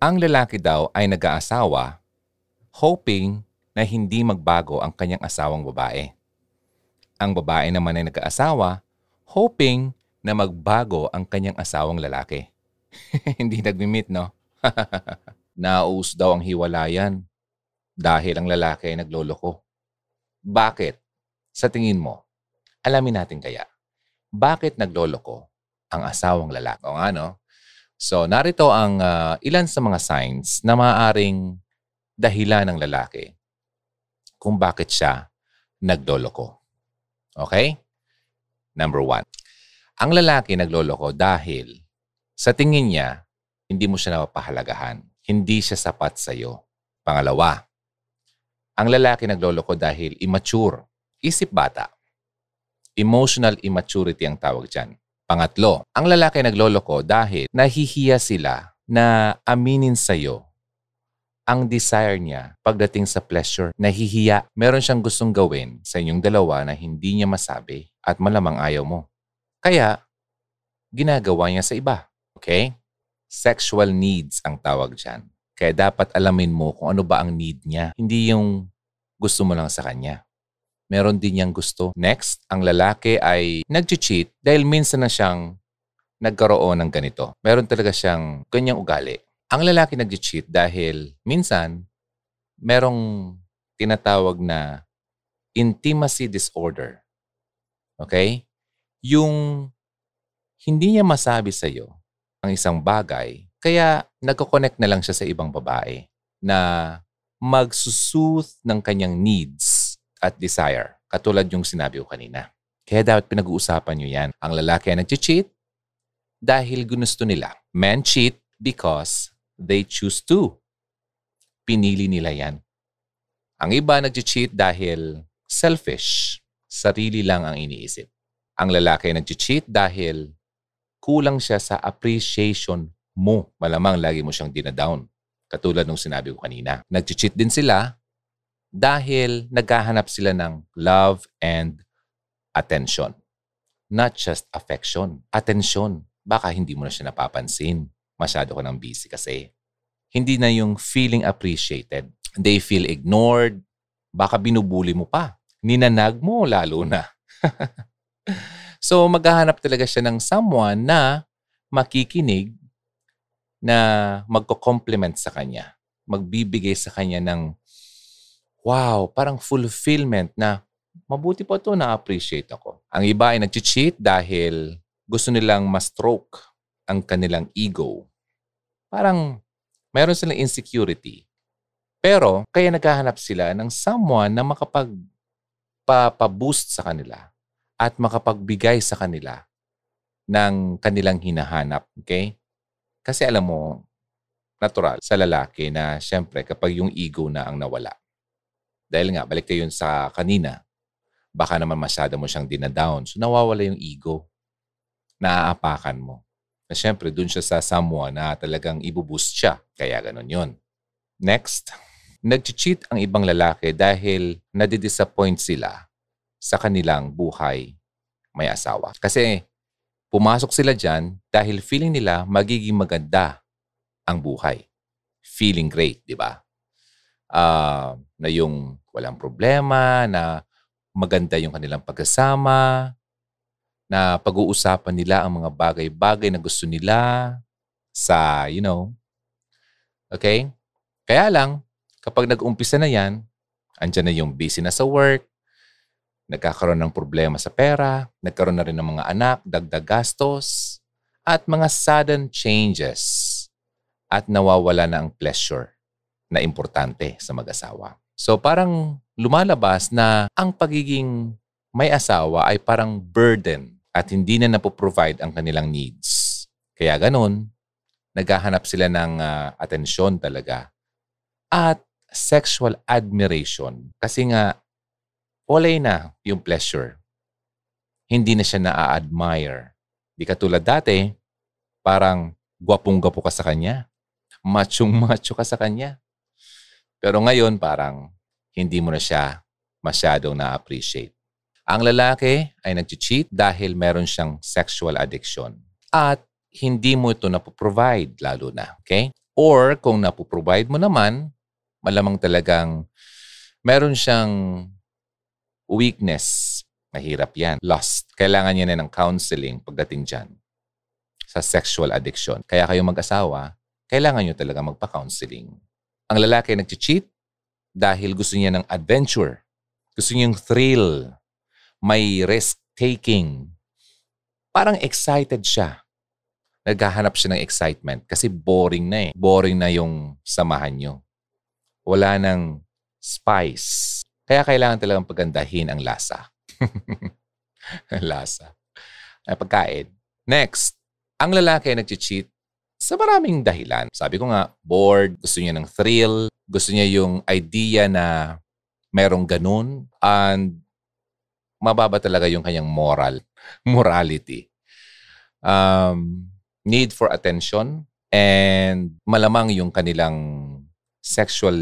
Ang lalaki daw ay nag-aasawa hoping na hindi magbago ang kanyang asawang babae. Ang babae naman ay nag-aasawa hoping na magbago ang kanyang asawang lalaki. hindi nagmi-meet, no? Naus daw ang hiwalayan dahil ang lalaki ay nagloloko. Bakit? Sa tingin mo, alamin natin kaya. Bakit nagloloko ang asawang lalaki? O nga, no? So, narito ang uh, ilan sa mga signs na maaaring dahilan ng lalaki kung bakit siya nagloloko. Okay? Number one. Ang lalaki nagloloko dahil sa tingin niya, hindi mo siya napapahalagahan. Hindi siya sapat sa iyo. Pangalawa, ang lalaki nagloloko dahil immature, isip bata. Emotional immaturity ang tawag dyan. Pangatlo, ang lalaki nagloloko dahil nahihiya sila na aminin sa iyo ang desire niya pagdating sa pleasure. Nahihiya. Meron siyang gustong gawin sa inyong dalawa na hindi niya masabi at malamang ayaw mo. Kaya, ginagawa niya sa iba. Okay? Sexual needs ang tawag dyan. Kaya dapat alamin mo kung ano ba ang need niya. Hindi yung gusto mo lang sa kanya meron din niyang gusto. Next, ang lalaki ay nag-cheat dahil minsan na siyang nagkaroon ng ganito. Meron talaga siyang ganyang ugali. Ang lalaki nag-cheat dahil minsan merong tinatawag na intimacy disorder. Okay? Yung hindi niya masabi sa iyo ang isang bagay, kaya nagko-connect na lang siya sa ibang babae na magsusooth ng kanyang needs at desire, katulad yung sinabi ko kanina. Kaya dapat pinag-uusapan nyo yan. Ang lalaki ay nag-cheat dahil gusto nila. Men cheat because they choose to. Pinili nila yan. Ang iba nag-cheat dahil selfish. Sarili lang ang iniisip. Ang lalaki ay nag-cheat dahil kulang siya sa appreciation mo. Malamang lagi mo siyang dinadown. Katulad ng sinabi ko kanina. Nag-cheat din sila dahil naghahanap sila ng love and attention. Not just affection, attention. Baka hindi mo na siya napapansin. Masyado ko nang busy kasi. Hindi na yung feeling appreciated. They feel ignored. Baka binubuli mo pa. Ninanag mo lalo na. so maghahanap talaga siya ng someone na makikinig na magko-compliment sa kanya. Magbibigay sa kanya ng wow, parang fulfillment na mabuti pa to na-appreciate ako. Ang iba ay nag-cheat dahil gusto nilang ma-stroke ang kanilang ego. Parang mayroon silang insecurity. Pero kaya naghahanap sila ng someone na makapag pa-boost sa kanila at makapagbigay sa kanila ng kanilang hinahanap. Okay? Kasi alam mo, natural sa lalaki na syempre kapag yung ego na ang nawala, dahil nga, balik tayo yun sa kanina. Baka naman masyado mo siyang dinadown. So nawawala yung ego. Naaapakan mo. Na syempre, dun siya sa someone na talagang ibuboost siya. Kaya ganun yun. Next, nag-cheat ang ibang lalaki dahil nadidisappoint sila sa kanilang buhay may asawa. Kasi pumasok sila dyan dahil feeling nila magiging maganda ang buhay. Feeling great, di ba? Uh, na yung walang problema, na maganda yung kanilang pagkasama, na pag-uusapan nila ang mga bagay-bagay na gusto nila sa, you know, okay? Kaya lang, kapag nag-umpisa na yan, andyan na yung busy na sa work, nagkakaroon ng problema sa pera, nagkaroon na rin ng mga anak, dagdag gastos, at mga sudden changes at nawawala na ang pleasure na importante sa mag-asawa. So parang lumalabas na ang pagiging may asawa ay parang burden at hindi na napoprovide ang kanilang needs. Kaya ganun, naghahanap sila ng uh, atensyon talaga. At sexual admiration. Kasi nga, wala na yung pleasure. Hindi na siya na-admire. Di katulad dati, parang gwapong-gwapo ka sa kanya. Machong-macho ka sa kanya. Pero ngayon parang hindi mo na siya masyadong na-appreciate. Ang lalaki ay nag-cheat dahil meron siyang sexual addiction. At hindi mo ito na-provide lalo na. Okay? Or kung napoprovide mo naman, malamang talagang meron siyang weakness. Mahirap yan. Lost. Kailangan niya na ng counseling pagdating dyan sa sexual addiction. Kaya kayo mag-asawa, kailangan nyo talaga magpa-counseling. Ang lalaki nag-cheat dahil gusto niya ng adventure. Gusto niya yung thrill. May risk-taking. Parang excited siya. Naghahanap siya ng excitement kasi boring na eh. Boring na yung samahan nyo. Wala ng spice. Kaya kailangan talagang pagandahin ang lasa. lasa. Ay, pagkain. Next, ang lalaki ay nag-cheat sa maraming dahilan. Sabi ko nga, bored, gusto niya ng thrill, gusto niya yung idea na merong ganun, and mababa talaga yung kanyang moral, morality. Um, need for attention, and malamang yung kanilang sexual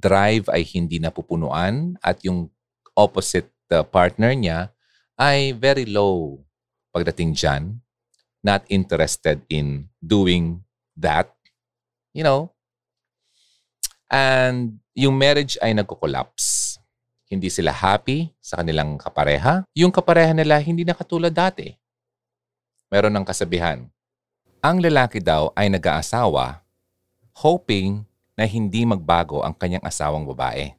drive ay hindi napupunuan at yung opposite uh, partner niya ay very low pagdating dyan, not interested in doing that, you know, and yung marriage ay nagko-collapse. Hindi sila happy sa kanilang kapareha. Yung kapareha nila hindi na katulad dati. Meron ng kasabihan. Ang lalaki daw ay nag-aasawa hoping na hindi magbago ang kanyang asawang babae.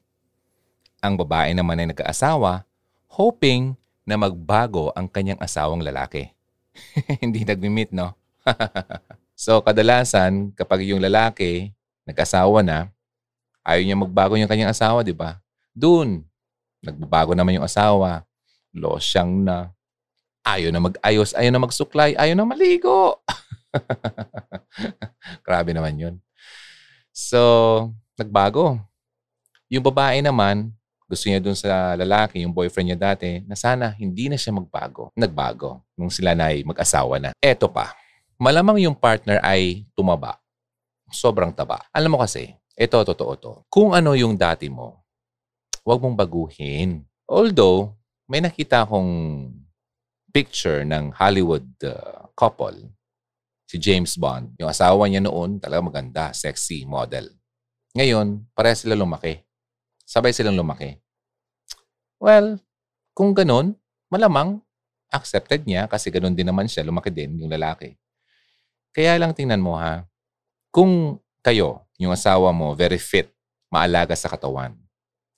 Ang babae naman ay nag-aasawa hoping na magbago ang kanyang asawang lalaki. hindi nagmi-meet, no? so, kadalasan, kapag yung lalaki nag-asawa na, ayaw niya magbago yung kanyang asawa, di ba? Doon, nagbabago naman yung asawa. Losyang na. Ayaw na mag-ayos, ayaw na magsuklay, ayaw na maligo. Grabe naman yun. So, nagbago. Yung babae naman, gusto niya dun sa lalaki, yung boyfriend niya dati, na sana hindi na siya magbago. Nagbago nung sila na ay mag-asawa na. Eto pa, malamang yung partner ay tumaba. Sobrang taba. Alam mo kasi, ito, totoo to. Kung ano yung dati mo, huwag mong baguhin. Although, may nakita akong picture ng Hollywood uh, couple, si James Bond. Yung asawa niya noon, talaga maganda, sexy, model. Ngayon, pare sila lumaki. Sabay silang lumaki. Well, kung ganun, malamang accepted niya kasi ganun din naman siya, lumaki din yung lalaki. Kaya lang tingnan mo ha, kung kayo, yung asawa mo, very fit, maalaga sa katawan,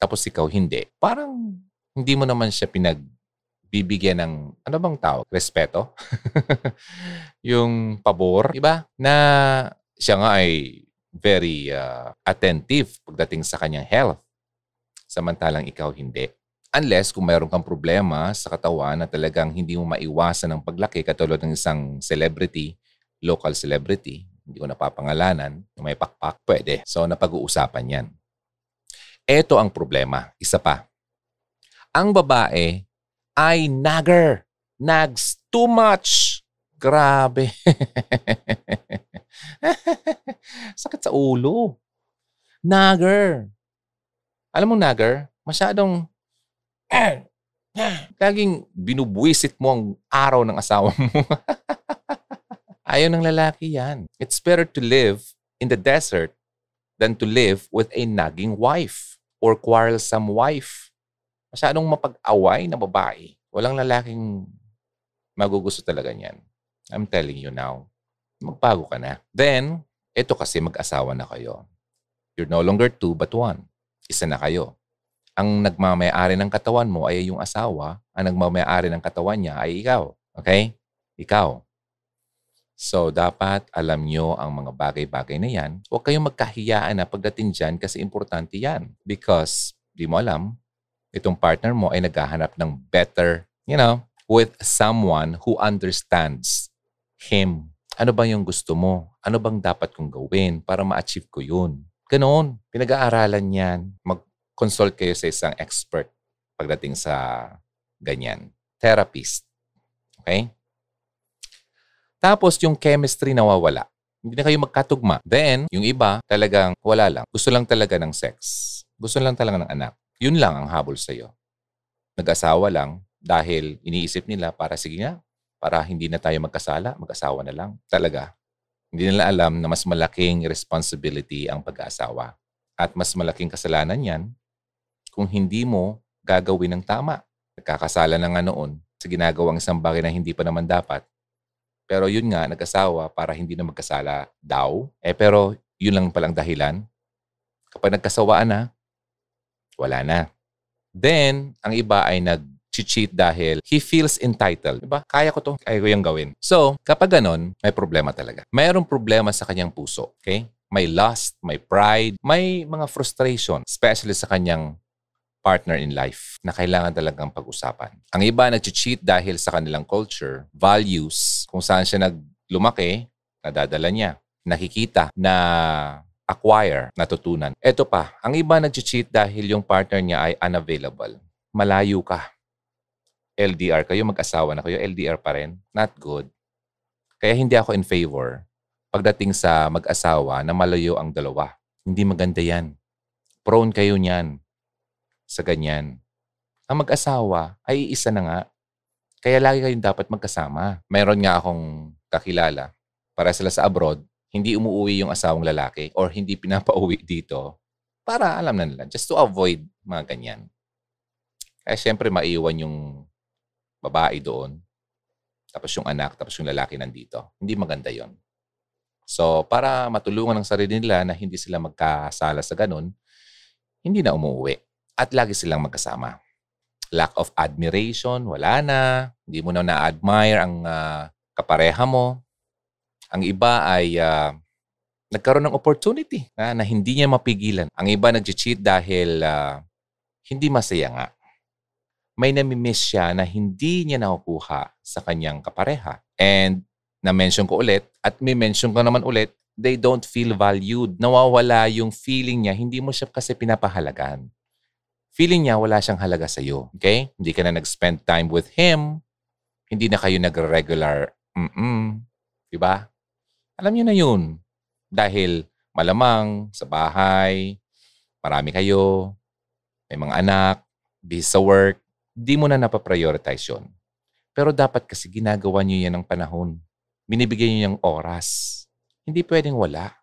tapos ikaw hindi, parang hindi mo naman siya pinagbibigyan ng, ano bang tawag? Respeto? yung pabor, iba? Na siya nga ay very uh, attentive pagdating sa kanyang health samantalang ikaw hindi. Unless kung mayroon kang problema sa katawan na talagang hindi mo maiwasan ng paglaki katulad ng isang celebrity, local celebrity, hindi ko napapangalanan, may pakpak, pwede. So napag-uusapan yan. Ito ang problema. Isa pa. Ang babae ay nagger. Nags too much. Grabe. Sakit sa ulo. Nagger. Alam mo, Nagger, masyadong laging binubuisit mo ang araw ng asawa mo. Ayaw ng lalaki yan. It's better to live in the desert than to live with a nagging wife or quarrelsome wife. Masyadong mapag-away na babae. Walang lalaking magugusto talaga niyan. I'm telling you now. Magbago ka na. Then, ito kasi mag-asawa na kayo. You're no longer two but one isa na kayo. Ang nagmamayari ng katawan mo ay yung asawa, ang nagmamayari ng katawan niya ay ikaw. Okay? Ikaw. So, dapat alam nyo ang mga bagay-bagay na yan. Huwag kayong magkahiyaan na pagdating dyan kasi importante yan. Because, di mo alam, itong partner mo ay naghahanap ng better, you know, with someone who understands him. Ano ba yung gusto mo? Ano bang dapat kong gawin para ma-achieve ko yun? Ganoon. Pinag-aaralan yan. Mag-consult kayo sa isang expert pagdating sa ganyan. Therapist. Okay? Tapos yung chemistry nawawala. Hindi na kayo magkatugma. Then, yung iba, talagang wala lang. Gusto lang talaga ng sex. Gusto lang talaga ng anak. Yun lang ang habol sa'yo. Nag-asawa lang dahil iniisip nila para sige nga, para hindi na tayo magkasala, mag-asawa na lang. Talaga. Hindi nila alam na mas malaking responsibility ang pag-aasawa. At mas malaking kasalanan yan kung hindi mo gagawin ng tama. Nagkakasala na nga noon sa ginagawang isang bagay na hindi pa naman dapat. Pero yun nga, nag-asawa para hindi na magkasala daw. Eh pero yun lang palang dahilan. Kapag nagkasawaan na, wala na. Then, ang iba ay nag-cheat dahil he feels entitled. Diba? Kaya ko to. Kaya ko yung gawin. So, kapag ganon, may problema talaga. Mayroong problema sa kanyang puso. Okay? May lust, may pride, may mga frustration, especially sa kanyang partner in life na kailangan talagang pag-usapan. Ang iba nag-cheat dahil sa kanilang culture, values, kung saan siya naglumaki, nadadala niya. Nakikita na acquire, natutunan. Ito pa, ang iba nag-cheat dahil yung partner niya ay unavailable. Malayo ka. LDR kayo, mag-asawa na kayo, LDR pa rin. Not good. Kaya hindi ako in favor pagdating sa mag-asawa na malayo ang dalawa. Hindi maganda yan. Prone kayo niyan sa ganyan. Ang mag-asawa ay isa na nga. Kaya lagi kayong dapat magkasama. Mayroon nga akong kakilala, para sila sa abroad, hindi umuwi yung asawang lalaki or hindi pinapauwi dito para alam na nila, just to avoid mga ganyan. Kaya syempre maiwan yung babae doon, tapos yung anak, tapos yung lalaki nandito. Hindi maganda yon. So, para matulungan ng sarili nila na hindi sila magkasala sa ganun, hindi na umuwi at lagi silang magkasama. Lack of admiration, wala na. Hindi mo na na-admire ang uh, kapareha mo. Ang iba ay uh, nagkaroon ng opportunity uh, na hindi niya mapigilan. Ang iba nag-cheat dahil uh, hindi masaya nga. May nami-miss siya na hindi niya nakukuha sa kanyang kapareha. And na-mention ko ulit at may mention ko naman ulit, they don't feel valued. Nawawala yung feeling niya, hindi mo siya kasi pinapahalagan feeling niya wala siyang halaga sa iyo. Okay? Hindi ka na nag-spend time with him. Hindi na kayo nag-regular mm Diba? Alam niyo na yun. Dahil malamang sa bahay, marami kayo, may mga anak, busy sa work, di mo na napaprioritize yun. Pero dapat kasi ginagawa niyo yan ng panahon. Binibigyan niyo yung oras. Hindi pwedeng wala.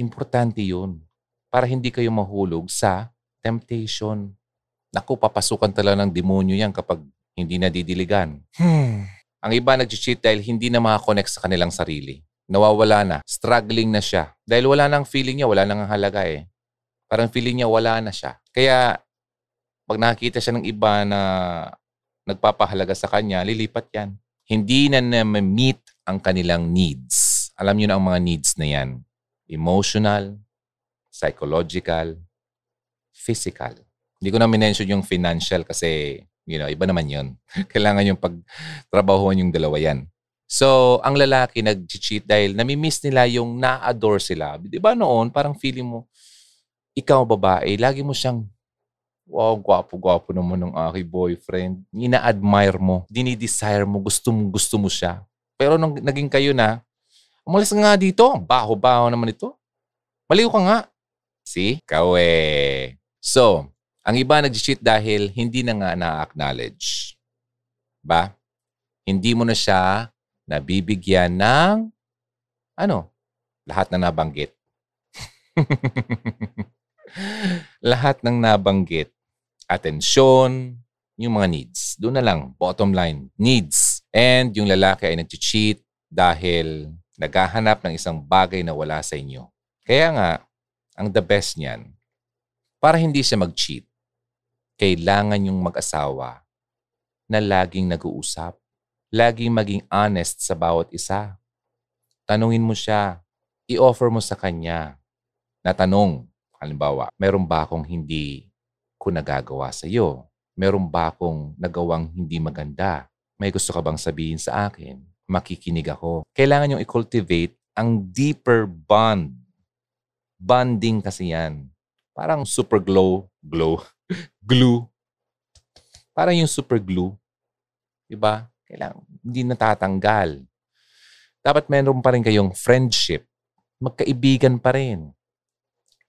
Importante yun. Para hindi kayo mahulog sa temptation. Naku, papasukan talaga ng demonyo yan kapag hindi na didiligan. Hmm. Ang iba nag-cheat dahil hindi na makakonect sa kanilang sarili. Nawawala na. Struggling na siya. Dahil wala nang feeling niya, wala nang halaga eh. Parang feeling niya wala na siya. Kaya pag nakakita siya ng iba na nagpapahalaga sa kanya, lilipat yan. Hindi na na-meet ang kanilang needs. Alam niyo na ang mga needs na yan. Emotional, psychological, physical. Hindi ko na minention yung financial kasi, you know, iba naman yun. Kailangan yung pagtrabahuan yung dalawa yan. So, ang lalaki nag-cheat dahil nami-miss nila yung na-adore sila. Di ba noon, parang feeling mo, ikaw babae, lagi mo siyang, wow, gwapo-gwapo naman ng aking boyfriend. Ina-admire mo, dinidesire mo, gusto mo, gusto mo siya. Pero nung naging kayo na, umalis nga dito, baho-baho naman ito. Maliw ka nga. See? Kawe. So, ang iba nag-cheat dahil hindi na nga na-acknowledge. Ba? Hindi mo na siya nabibigyan ng ano? Lahat na nabanggit. lahat ng nabanggit. Atensyon, yung mga needs. Doon na lang, bottom line, needs. And yung lalaki ay nag-cheat dahil naghahanap ng isang bagay na wala sa inyo. Kaya nga, ang the best niyan, para hindi siya mag-cheat, kailangan yung mag-asawa na laging nag-uusap, laging maging honest sa bawat isa. Tanungin mo siya, i-offer mo sa kanya na tanong, halimbawa, meron ba akong hindi ko nagagawa sa iyo? Meron ba akong nagawang hindi maganda? May gusto ka bang sabihin sa akin? Makikinig ako. Kailangan yung i-cultivate ang deeper bond. Bonding kasi yan. Parang super glow, glow, glue. Parang yung super glue. Diba? Kailangan, hindi natatanggal. Dapat meron pa rin kayong friendship. Magkaibigan pa rin.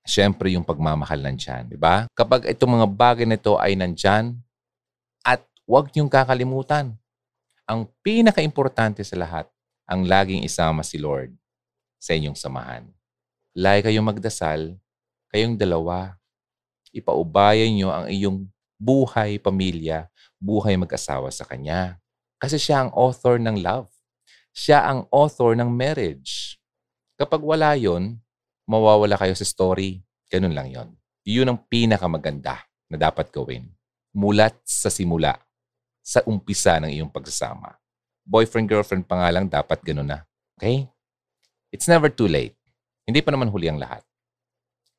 Siyempre, yung pagmamahal nandyan. Diba? Kapag itong mga bagay na ito ay nandyan, at huwag niyong kakalimutan, ang pinaka-importante sa lahat, ang laging isama si Lord. sa inyong samahan. Lagi kayong magdasal, kayong dalawa. Ipaubayan nyo ang iyong buhay, pamilya, buhay mag-asawa sa Kanya. Kasi siya ang author ng love. Siya ang author ng marriage. Kapag wala yon, mawawala kayo sa story. Ganun lang yon. Yun ang pinakamaganda na dapat gawin. Mulat sa simula, sa umpisa ng iyong pagsasama. Boyfriend-girlfriend pa nga lang dapat ganun na. Okay? It's never too late. Hindi pa naman huli ang lahat.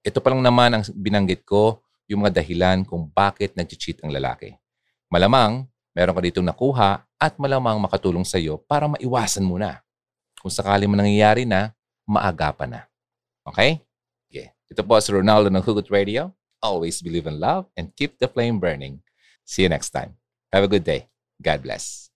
Ito pa lang naman ang binanggit ko, yung mga dahilan kung bakit nag-cheat ang lalaki. Malamang, meron ka ditong nakuha at malamang makatulong sa iyo para maiwasan mo na. Kung sakali mo nangyayari na, maagapan na. Okay? Okay. Ito po si Ronaldo ng Hugot Radio. Always believe in love and keep the flame burning. See you next time. Have a good day. God bless.